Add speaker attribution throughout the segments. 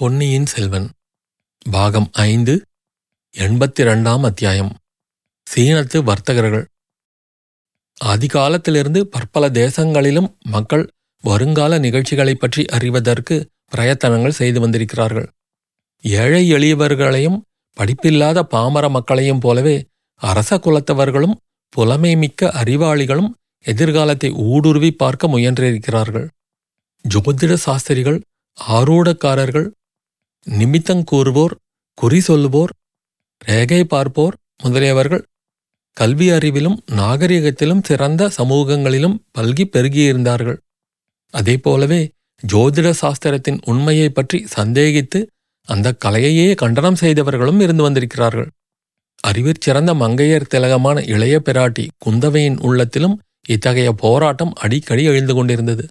Speaker 1: பொன்னியின் செல்வன் பாகம் ஐந்து எண்பத்தி ரெண்டாம் அத்தியாயம். சீனத்து வர்த்தகர்கள். ஆதிகாலத்திலிருந்து பற்பல தேசங்களிலும் மக்கள் வருங்கால நிகழ்ச்சிகளைப் பற்றி அறிவதற்கு பிரயத்தனங்கள் செய்து வந்திருக்கிறார்கள். ஏழை எளியவர்களையும் படிப்பில்லாத பாமர மக்களையும் போலவே அரச குலத்தவர்களும் புலமைமிக்க அறிவாளிகளும் எதிர்காலத்தை ஊடுருவி பார்க்க முயன்றிருக்கிறார்கள். ஜோதிட சாஸ்திரிகள் ஆரூடக்காரர்கள் நிமித்தங்கூறுவோர் குறி சொல்லுவோர் ரேகை பார்ப்போர் முதலியவர்கள் கல்வி அறிவிலும் நாகரிகத்திலும் சிறந்த சமூகங்களிலும் பல்கி பெருகியிருந்தார்கள். அதேபோலவே ஜோதிட சாஸ்திரத்தின் உண்மையைப் பற்றி சந்தேகித்து அந்த கலையையே கண்டனம் செய்தவர்களும் இருந்து வந்திருக்கிறார்கள். அறிவிற் சிறந்த மங்கையர் திலகமான இளைய பிராட்டி குந்தவையின் உள்ளத்திலும் இத்தகைய போராட்டம் அடிக்கடி எழுந்து கொண்டிருந்தது.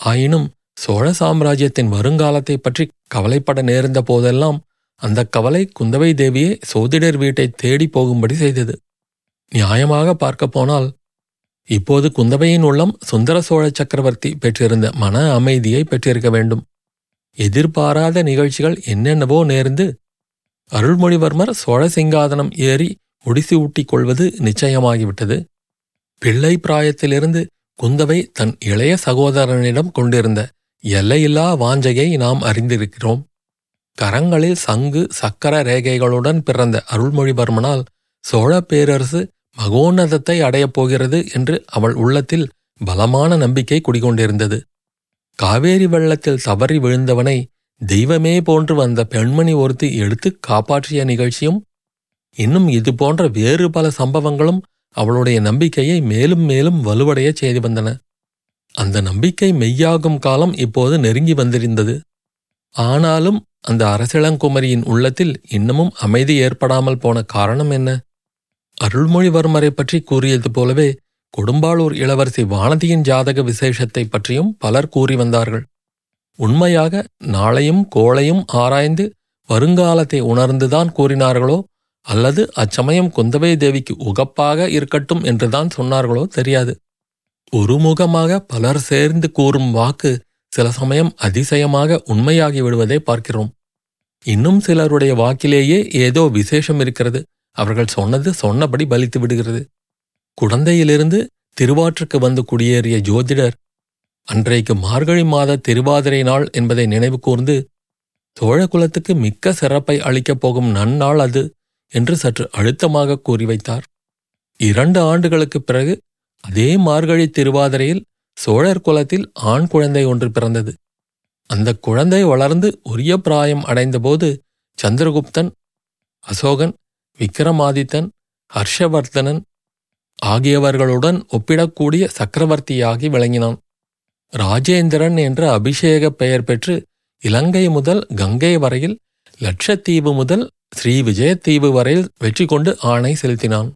Speaker 1: ஆயினும் சோழ சாம்ராஜ்யத்தின் வருங்காலத்தைப் பற்றி கவலைப்பட நேர்ந்த போதெல்லாம் அந்த கவலை குந்தவை தேவியை சோதிடர் வீட்டை தேடி போகும்படி செய்தது. நியாயமாக பார்க்கப் போனால் இப்போது குந்தவையின் உள்ளம் சுந்தர சோழ சக்கரவர்த்தி பெற்றிருந்த மன அமைதியை பெற்றிருக்க வேண்டும். எதிர்பாராத நிகழ்ச்சிகள் என்னென்னவோ நேர்ந்து அருள்மொழிவர்மர் சோழ சிங்காதனம் ஏறி முடிசி ஊட்டிக் கொள்வது நிச்சயமாகிவிட்டது. பிள்ளை பிராயத்திலிருந்து குந்தவை தன் இளைய சகோதரனிடம் கொண்டிருந்த எல்லையில்லா வாஞ்சையை நாம் அறிந்திருக்கிறோம். கரங்களில் சங்கு சக்கர ரேகைகளுடன் பிறந்த அருள்மொழிவர்மனால் சோழ பேரரசு மகோன்னதத்தை அடையப் போகிறது என்று அவள் உள்ளத்தில் பலமான நம்பிக்கை குடிகொண்டிருந்தது. காவேரி வெள்ளத்தில் தவறி விழுந்தவனை தெய்வமே போன்று வந்த பெண்மணி ஒருத்தி எடுத்து காப்பாற்றிய நிகழ்ச்சியும் இன்னும் இது போன்ற வேறு பல சம்பவங்களும் அவளுடைய நம்பிக்கையை மேலும் மேலும் வலுவடையச் செய்து வந்தன. அந்த நம்பிக்கை மெய்யாகும் காலம் இப்போது நெருங்கி வந்திருந்தது. ஆனாலும் அந்த அரசிளங்குமரியின் உள்ளத்தில் இன்னமும் அமைதி ஏற்படாமல் போன காரணம் என்ன? அருள்மொழிவர்மரை பற்றி கூறியது போலவே கொடும்பாளூர் இளவரசி வானதியின் ஜாதக விசேஷத்தை பற்றியும் பலர் கூறி வந்தார்கள். உண்மையாக நாளையும் கோளையும் ஆராய்ந்து வருங்காலத்தை உணர்ந்துதான் கூறினார்களோ அல்லது அச்சமயம் குந்தவை தேவிக்கு உகப்பாக இருக்கட்டும் என்றுதான் சொன்னார்களோ தெரியாது. ஒருமுகமாக பலர் சேர்ந்து கூறும் வாக்கு சில சமயம் அதிசயமாக உண்மையாகி விடுவதை பார்க்கிறோம். இன்னும் சிலருடைய வாக்கிலேயே ஏதோ விசேஷம் இருக்கிறது. அவர்கள் சொன்னது சொன்னபடி பலித்து விடுகிறது. குழந்தையிலிருந்து திருவாற்றுக்கு வந்து குடியேறிய ஜோதிடர் அன்றைக்கு மார்கழி மாத திருவாதிரை நாள் என்பதை நினைவு கூர்ந்து சோழகுலத்துக்கு மிக்க சிறப்பை அளிக்கப் போகும் நன்னாள் அது என்று சற்று அழுத்தமாக கூறி வைத்தார். இரண்டு ஆண்டுகளுக்குப் பிறகு அதே மார்கழி திருவாதிரையில் சோழர் குலத்தில் ஆண் குழந்தை ஒன்று பிறந்தது. அந்த குழந்தை வளர்ந்து உரிய பிராயம் அடைந்தபோது சந்திரகுப்தன் அசோகன் விக்ரமாதித்தன் ஹர்ஷவர்தனன் ஆகியவர்களுடன் ஒப்பிடக்கூடிய சக்கரவர்த்தியாகி விளங்கினான். ராஜேந்திரன் என்ற அபிஷேக பெயர் பெற்று இலங்கை முதல் கங்கை வரையில் லட்சத்தீவு முதல் ஸ்ரீ விஜயத்தீவு வரையில் வெற்றி கொண்டு ஆணை செலுத்தினான்.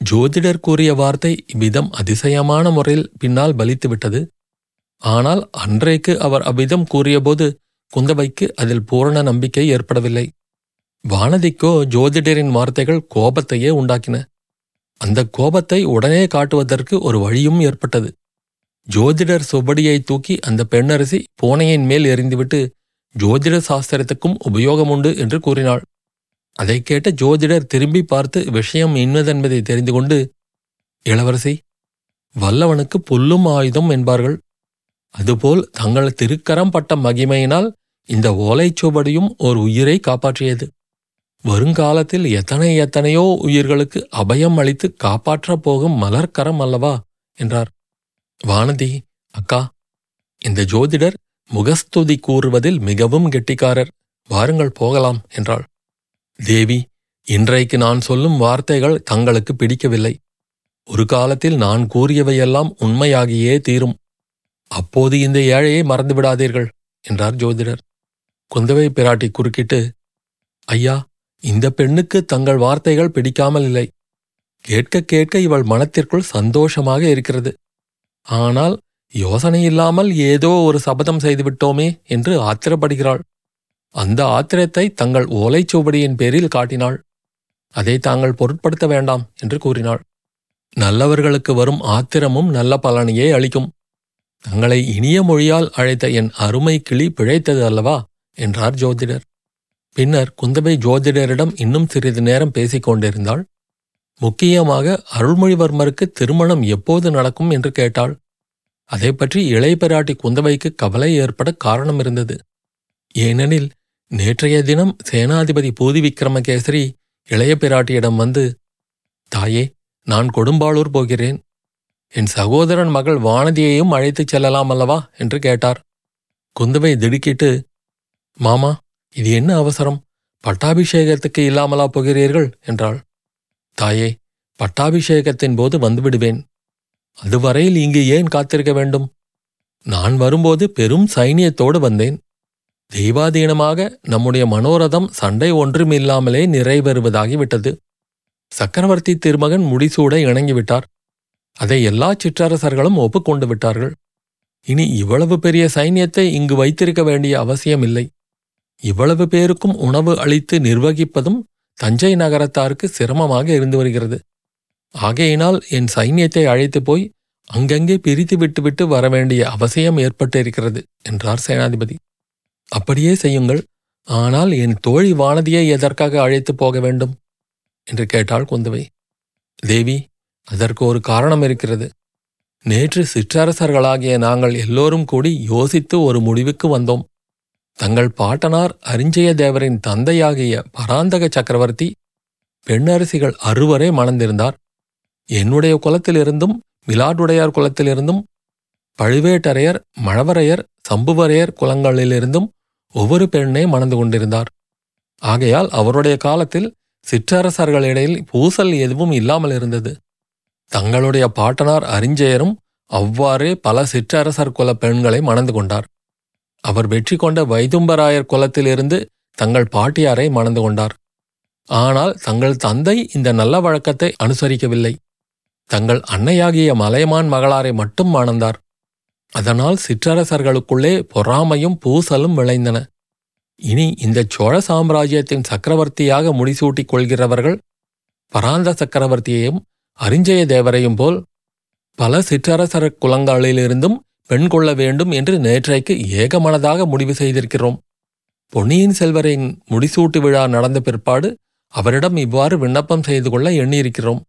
Speaker 1: ஜோதிடர் கூறிய வார்த்தை இவ்விதம் அதிசயமான முறையில் பின்னால் பலித்துவிட்டது. ஆனால் அன்றைக்கு அவர் அவ்விதம் கூறியபோது குந்தவைக்கு அதில் பூரண நம்பிக்கை ஏற்படவில்லை. வானதிக்கோ ஜோதிடரின் வார்த்தைகள் கோபத்தையே உண்டாக்கின. அந்த கோபத்தை உடனே காட்டுவதற்கு ஒரு வழியும் ஏற்பட்டது. ஜோதிடர் சுபடியை தூக்கி அந்த பெண்ணரசி பூனையின் மேல் எறிந்துவிட்டு ஜோதிட சாஸ்திரத்துக்கும் உபயோகமுண்டு என்று கூறினாள். அதைக் கேட்ட ஜோதிடர் திரும்பி பார்த்து விஷயம் இன்னதென்பதை தெரிந்து கொண்டு இளவரசி வல்லவனுக்கு புல்லும் ஆயுதம் என்பார்கள். அதுபோல் தங்கள் திருக்கரம் பட்ட மகிமையினால் இந்த ஓலைச்சுவடியும் ஒரு உயிரை காப்பாற்றியது. வருங்காலத்தில் எத்தனை எத்தனையோ உயிர்களுக்கு அபயம் அளித்து காப்பாற்றப் போகும் மலர்க்கரம் அல்லவா? என்றார். வானதி அக்கா இந்த ஜோதிடர் முகஸ்துதி கூறுவதில் மிகவும் கெட்டிக்காரர். வாருங்கள் போகலாம் என்றாள். தேவி இன்றைக்கு நான் சொல்லும் வார்த்தைகள் தங்களுக்கு பிடிக்கவில்லை. ஒரு காலத்தில் நான் கூறியவையெல்லாம் உண்மையாகியே தீரும். அப்போது இந்த ஏழையை மறந்துவிடாதீர்கள் என்றார் ஜோதிடர். குந்தவை பிராட்டி குறுக்கிட்டு ஐயா இந்த பெண்ணுக்கு தங்கள் வார்த்தைகள் பிடிக்காமல் இல்லை. கேட்க கேட்க இவள் மனத்திற்குள் சந்தோஷமாக இருக்கிறது. ஆனால் யோசனை இல்லாமல் ஏதோ ஒரு சபதம் செய்துவிட்டோமே என்று ஆத்திரப்படுகிறாள். அந்த ஆத்திரத்தை தங்கள் ஓலைச்சுவடியின் பேரில் காட்டினாள். அதை தாங்கள் பொருட்படுத்த வேண்டாம் என்று கூறினாள். நல்லவர்களுக்கு வரும் ஆத்திரமும் நல்ல பலனையே அளிக்கும். தங்களை இனிய மொழியால் அழைத்த என் அருமை கிளி பிழைத்தது அல்லவா? என்றார் ஜோதிடர். பின்னர் குந்தவை ஜோதிடரிடம் இன்னும் சிறிது நேரம் பேசிக் கொண்டிருந்தாள். முக்கியமாக அருள்மொழிவர்மருக்கு திருமணம் எப்போது நடக்கும் என்று கேட்டாள். அதை பற்றி இளைய பிராட்டி குந்தவைக்கு கவலை ஏற்பட காரணம் இருந்தது. ஏனெனில் நேற்றைய தினம் சேனாதிபதி பூதி விக்ரமகேசரி இளைய பிராட்டியிடம் வந்து தாயே நான் கொடும்பாளூர் போகிறேன். என் சகோதரன் மகள் வானதியையும் அழைத்துச் செல்லலாம் அல்லவா? என்று கேட்டார். குந்தவை திடுக்கிட்டு மாமா இது என்ன அவசரம்? பட்டாபிஷேகத்துக்கு இல்லாமலா போகிறீர்கள்? என்றாள். தாயே பட்டாபிஷேகத்தின் போது வந்துவிடுவேன். அதுவரையில் இங்கு ஏன் காத்திருக்க வேண்டும்? நான் வரும்போது பெரும் சைனியத்தோடு வந்தேன். தெய்வாதீனமாக நம்முடைய மனோரதம் சண்டை ஒன்றுமில்லாமலே நிறைவேறுவதாகிவிட்டது சக்கரவர்த்தி திருமகன் முடிசூட இணங்கிவிட்டார் அதை எல்லா சிற்றரசர்களும் ஒப்புக்கொண்டு விட்டார்கள். இனி இவ்வளவு பெரிய சைன்யத்தை இங்கு வைத்திருக்க வேண்டிய அவசியமில்லை. இவ்வளவு பேருக்கும் உணவு அளித்து நிர்வகிப்பதும் தஞ்சை நகரத்தாருக்கு சிரமமாக இருந்து வருகிறது. ஆகையினால் என் சைன்யத்தை அழைத்து போய் அங்கங்கே பிரித்து விட்டுவிட்டு வரவேண்டிய அவசியம் ஏற்பட்டிருக்கிறது என்றார் சேனாதிபதி. அப்படியே செய்யுங்கள். ஆனால் என் தோழி வானதியை எதற்காக அழைத்து போக வேண்டும்? என்று கேட்டாள் குந்தவை. தேவி அதற்கு ஒரு காரணம் இருக்கிறது. நேற்று சிற்றரசர்களாகிய நாங்கள் எல்லோரும் கூடி யோசித்து ஒரு முடிவுக்கு வந்தோம். தங்கள் பாட்டனார் அரிஞ்சய தேவரின் தந்தையாகிய பராந்தக சக்கரவர்த்தி பெண்ணரசிகள் அறுவரே மணந்திருந்தார். என்னுடைய குலத்திலிருந்தும் மிலாடுடையார் குலத்திலிருந்தும் பழுவேட்டரையர் மழவரையர் சம்புவரையர் குலங்களிலிருந்தும் ஒவ்வொரு பெண்ணை மணந்து கொண்டிருந்தார். ஆகையால் அவருடைய காலத்தில் சிற்றரசர்களிடையில் பூசல் எதுவும் இல்லாமல் இருந்தது. தங்களுடைய பாட்டனார் அரிஞ்சயரும் அவ்வாறே பல சிற்றரசர் குல பெண்களை மணந்து கொண்டார். அவர் வெற்றி கொண்ட வைதும்பராயர் குலத்திலிருந்து தங்கள் பாட்டியாரை மணந்து கொண்டார். ஆனால் தங்கள் தந்தை இந்த நல்ல வழக்கத்தை அனுசரிக்கவில்லை. தங்கள் அன்னையாகிய மலையமான் மகளாரை மட்டும் மணந்தார். அதனால் சிற்றரசர்களுக்குள்ளே பொறாமையும் பூசலும் விளைந்தன. இனி இந்த சோழ சாம்ராஜ்யத்தின் சக்கரவர்த்தியாக முடிசூட்டிக் கொள்கிறவர்கள் பராந்த சக்கரவர்த்தியையும் அரிஞ்சய தேவரையும் போல் பல சிற்றரசர் குலங்களிலிருந்தும் பெண் கொள்ள வேண்டும் என்று நேற்றைக்கு ஏகமனதாக முடிவு செய்திருக்கிறோம். பொன்னியின் செல்வரின் முடிசூட்டு விழா நடந்த பிற்பாடு அவரிடம் இவ்வாறு விண்ணப்பம் செய்து கொள்ள எண்ணியிருக்கிறோம்.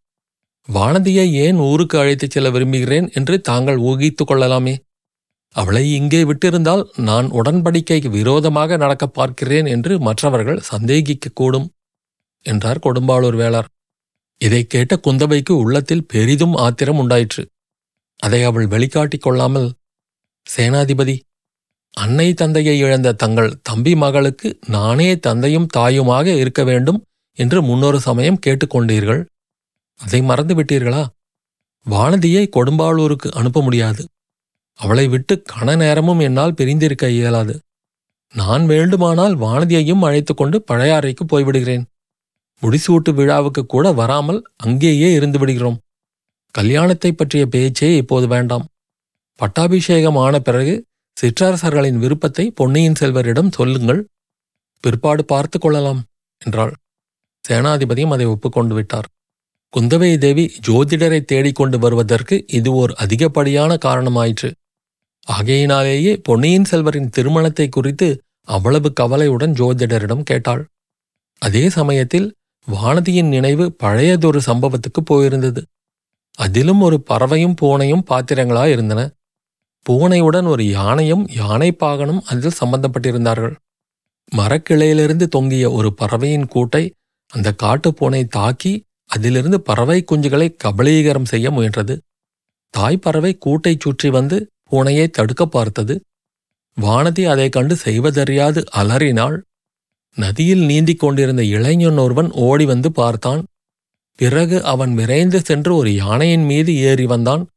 Speaker 1: வானதியை ஏன் ஊருக்கு அழைத்துச் செல்ல விரும்புகிறேன்? என்று தாங்கள் ஊகித்துக் கொள்ளலாமே. அவளை இங்கே விட்டிருந்தால் நான் உடன்படிக்கைக்கு விரோதமாக நடக்கப் பார்க்கிறேன் என்று மற்றவர்கள் சந்தேகிக்கக்கூடும் என்றார் கொடும்பாளூர் வேளார். இதைக் கேட்ட குந்தவைக்கு உள்ளத்தில் பெரிதும் ஆத்திரம் உண்டாயிற்று. அதை அவள் வெளிக்காட்டிக் கொள்ளாமல் சேனாதிபதி அன்னை தந்தையை இழந்த தங்கள் தம்பி மகளுக்கு நானே தந்தையும் தாயுமாக இருக்க வேண்டும் என்று முன்னொரு சமயம் கேட்டுக்கொண்டீர்கள் அதை மறந்து விட்டீர்களா? வானதியை கொடும்பாளூருக்கு அனுப்ப முடியாது. அவளை விட்டு கண நேரமும் என்னால் பிரிந்திருக்க இயலாது. நான் வேண்டுமானால் வானதியையும் அழைத்துக்கொண்டு பழையாறைக்கு போய்விடுகிறேன். முடிசூட்டு விழாவுக்கு கூட வராமல் அங்கேயே இருந்து விடுகிறோம். கல்யாணத்தை பற்றிய பேச்சே இப்போது வேண்டாம். பட்டாபிஷேகம் ஆன பிறகு சிற்றரசர்களின் விருப்பத்தை பொன்னியின் செல்வரிடம் சொல்லுங்கள். பிற்பாடு பார்த்து கொள்ளலாம் என்றாள். சேனாதிபதியும் அதை ஒப்புக்கொண்டு விட்டார். குந்தவை தேவி ஜோதிடரை தேடிக்கொண்டு வருவதற்கு இது ஓர் அதிகப்படியான காரணமாயிற்று. ஆகையினாலேயே பொன்னியின் செல்வரின் திருமணத்தை குறித்து அவ்வளவு கவலையுடன் ஜோதிடரிடம் கேட்டாள். அதே சமயத்தில் வானதியின் நினைவு பழையதொரு சம்பவத்துக்கு போயிருந்தது. அதிலும் ஒரு பறவையும் பூனையும் பாத்திரங்களா இருந்தன. பூனையுடன் ஒரு யானையும் யானைப்பாகனும் அதில் சம்பந்தப்பட்டிருந்தார்கள். மரக்கிளையிலிருந்து தொங்கிய ஒரு பறவையின் கூட்டை அந்த காட்டுப்பூனை தாக்கி அதிலிருந்து பறவை குஞ்சுகளை கபலீகரம் செய்ய முயன்றது. தாய்ப்பறவை கூட்டைச் சுற்றி வந்து பூனையை தடுக்க பார்த்தது. வானதி அதைக் கண்டு செய்வதறியாது அலறினாள். நதியில் நீந்திக் கொண்டிருந்த இளைஞன் ஒருவன் ஓடி வந்து பார்த்தான். பிறகு அவன் விரைந்து சென்று ஒரு யானையின் மீது ஏறி வந்தான்.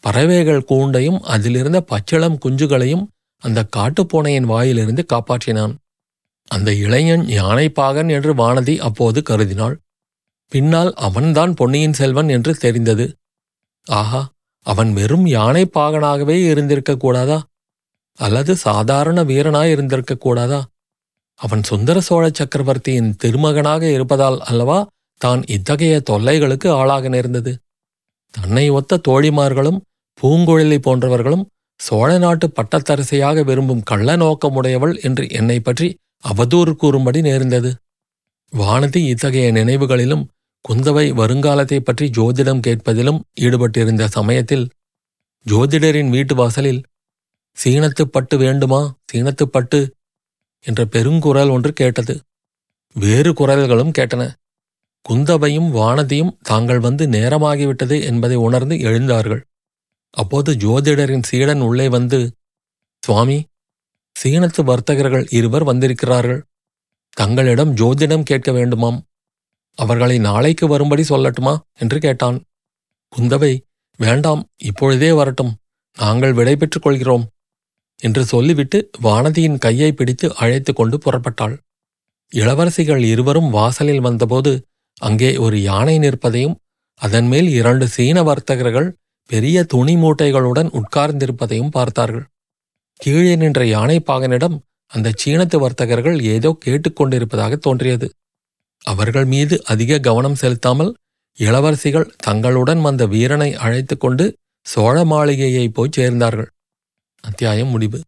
Speaker 1: பறவைகள் கூண்டையும் அதிலிருந்த பச்சிளம் குஞ்சுகளையும் அந்த காட்டுப்பூனையின் வாயிலிருந்து காப்பாற்றினான். அந்த இளைஞன் யானைப்பாகன் என்று வானதி அப்போது கருதினாள். பின்னால் அவன்தான் பொன்னியின் செல்வன் என்று தெரிந்தது. ஆஹா அவன் வெறும் யானைப்பாகனாகவே இருந்திருக்க கூடாதா? அல்லது சாதாரண வீரனாய் இருந்திருக்க கூடாதா? அவன் சுந்தர சோழ சக்கரவர்த்தியின் திருமகனாக இருப்பதால் அல்லவா தான் இத்தகைய தொல்லைகளுக்கு ஆளாக நேர்ந்தது? தன்னை ஒத்த தோழிமார்களும் பூங்குழலி போன்றவர்களும் சோழ நாட்டு பட்டத்தரசையாக விரும்பும் கள்ள நோக்கமுடையவள் என்று என்னை பற்றி அவதூறு கூறும்படி நேர்ந்தது. வானதி இத்தகைய நினைவுகளிலும் குந்தவை வருங்காலத்தை பற்றி ஜோதிடம் கேட்பதிலும் ஈடுபட்டிருந்த சமயத்தில் ஜோதிடரின் வீட்டு வாசலில் சீனத்துப் பட்டு வேண்டுமா? சீனத்துப் பட்டு? என்ற பெருங்குரல் ஒன்று கேட்டது. வேறு குரல்களும் கேட்டன. குந்தவையும் வானதியும் தாங்கள் வந்து நேரமாகிவிட்டது என்பதை உணர்ந்து எழுந்தார்கள். அப்போது ஜோதிடரின் சீடன் உள்ளே வந்து சுவாமி சீனத்து வர்த்தகர்கள் இருவர் வந்திருக்கிறார்கள். தங்களிடம் ஜோதிடம் கேட்க வேண்டுமாம். அவர்களை நாளைக்கு வரும்படி சொல்லட்டுமா? என்று கேட்டான். குந்தவை வேண்டாம் இப்பொழுதே வரட்டும். நாங்கள் விடை பெற்றுக் கொள்கிறோம். என்று சொல்லிவிட்டு வானதியின் கையை பிடித்து அழைத்து கொண்டு புறப்பட்டாள். இளவரசிகள் இருவரும் வாசலில் வந்தபோது அங்கே ஒரு யானை நிற்பதையும் அதன் மேல் இரண்டு சீன வர்த்தகர்கள் பெரிய துணி மூட்டைகளுடன் உட்கார்ந்திருப்பதையும் பார்த்தார்கள். கீழே நின்ற யானைப்பாகனிடம் அந்த சீனத்து வர்த்தகர்கள் ஏதோ கேட்டுக்கொண்டிருப்பதாக தோன்றியது. அவர்கள் மீது அதிக கவனம் செலுத்தாமல் இளவரசிகள் தங்களுடன் வந்த வீரனை அழைத்துக் கொண்டு சோழ மாளிகையை போய் சேர்ந்தார்கள். அத்தியாயம் முடிவு.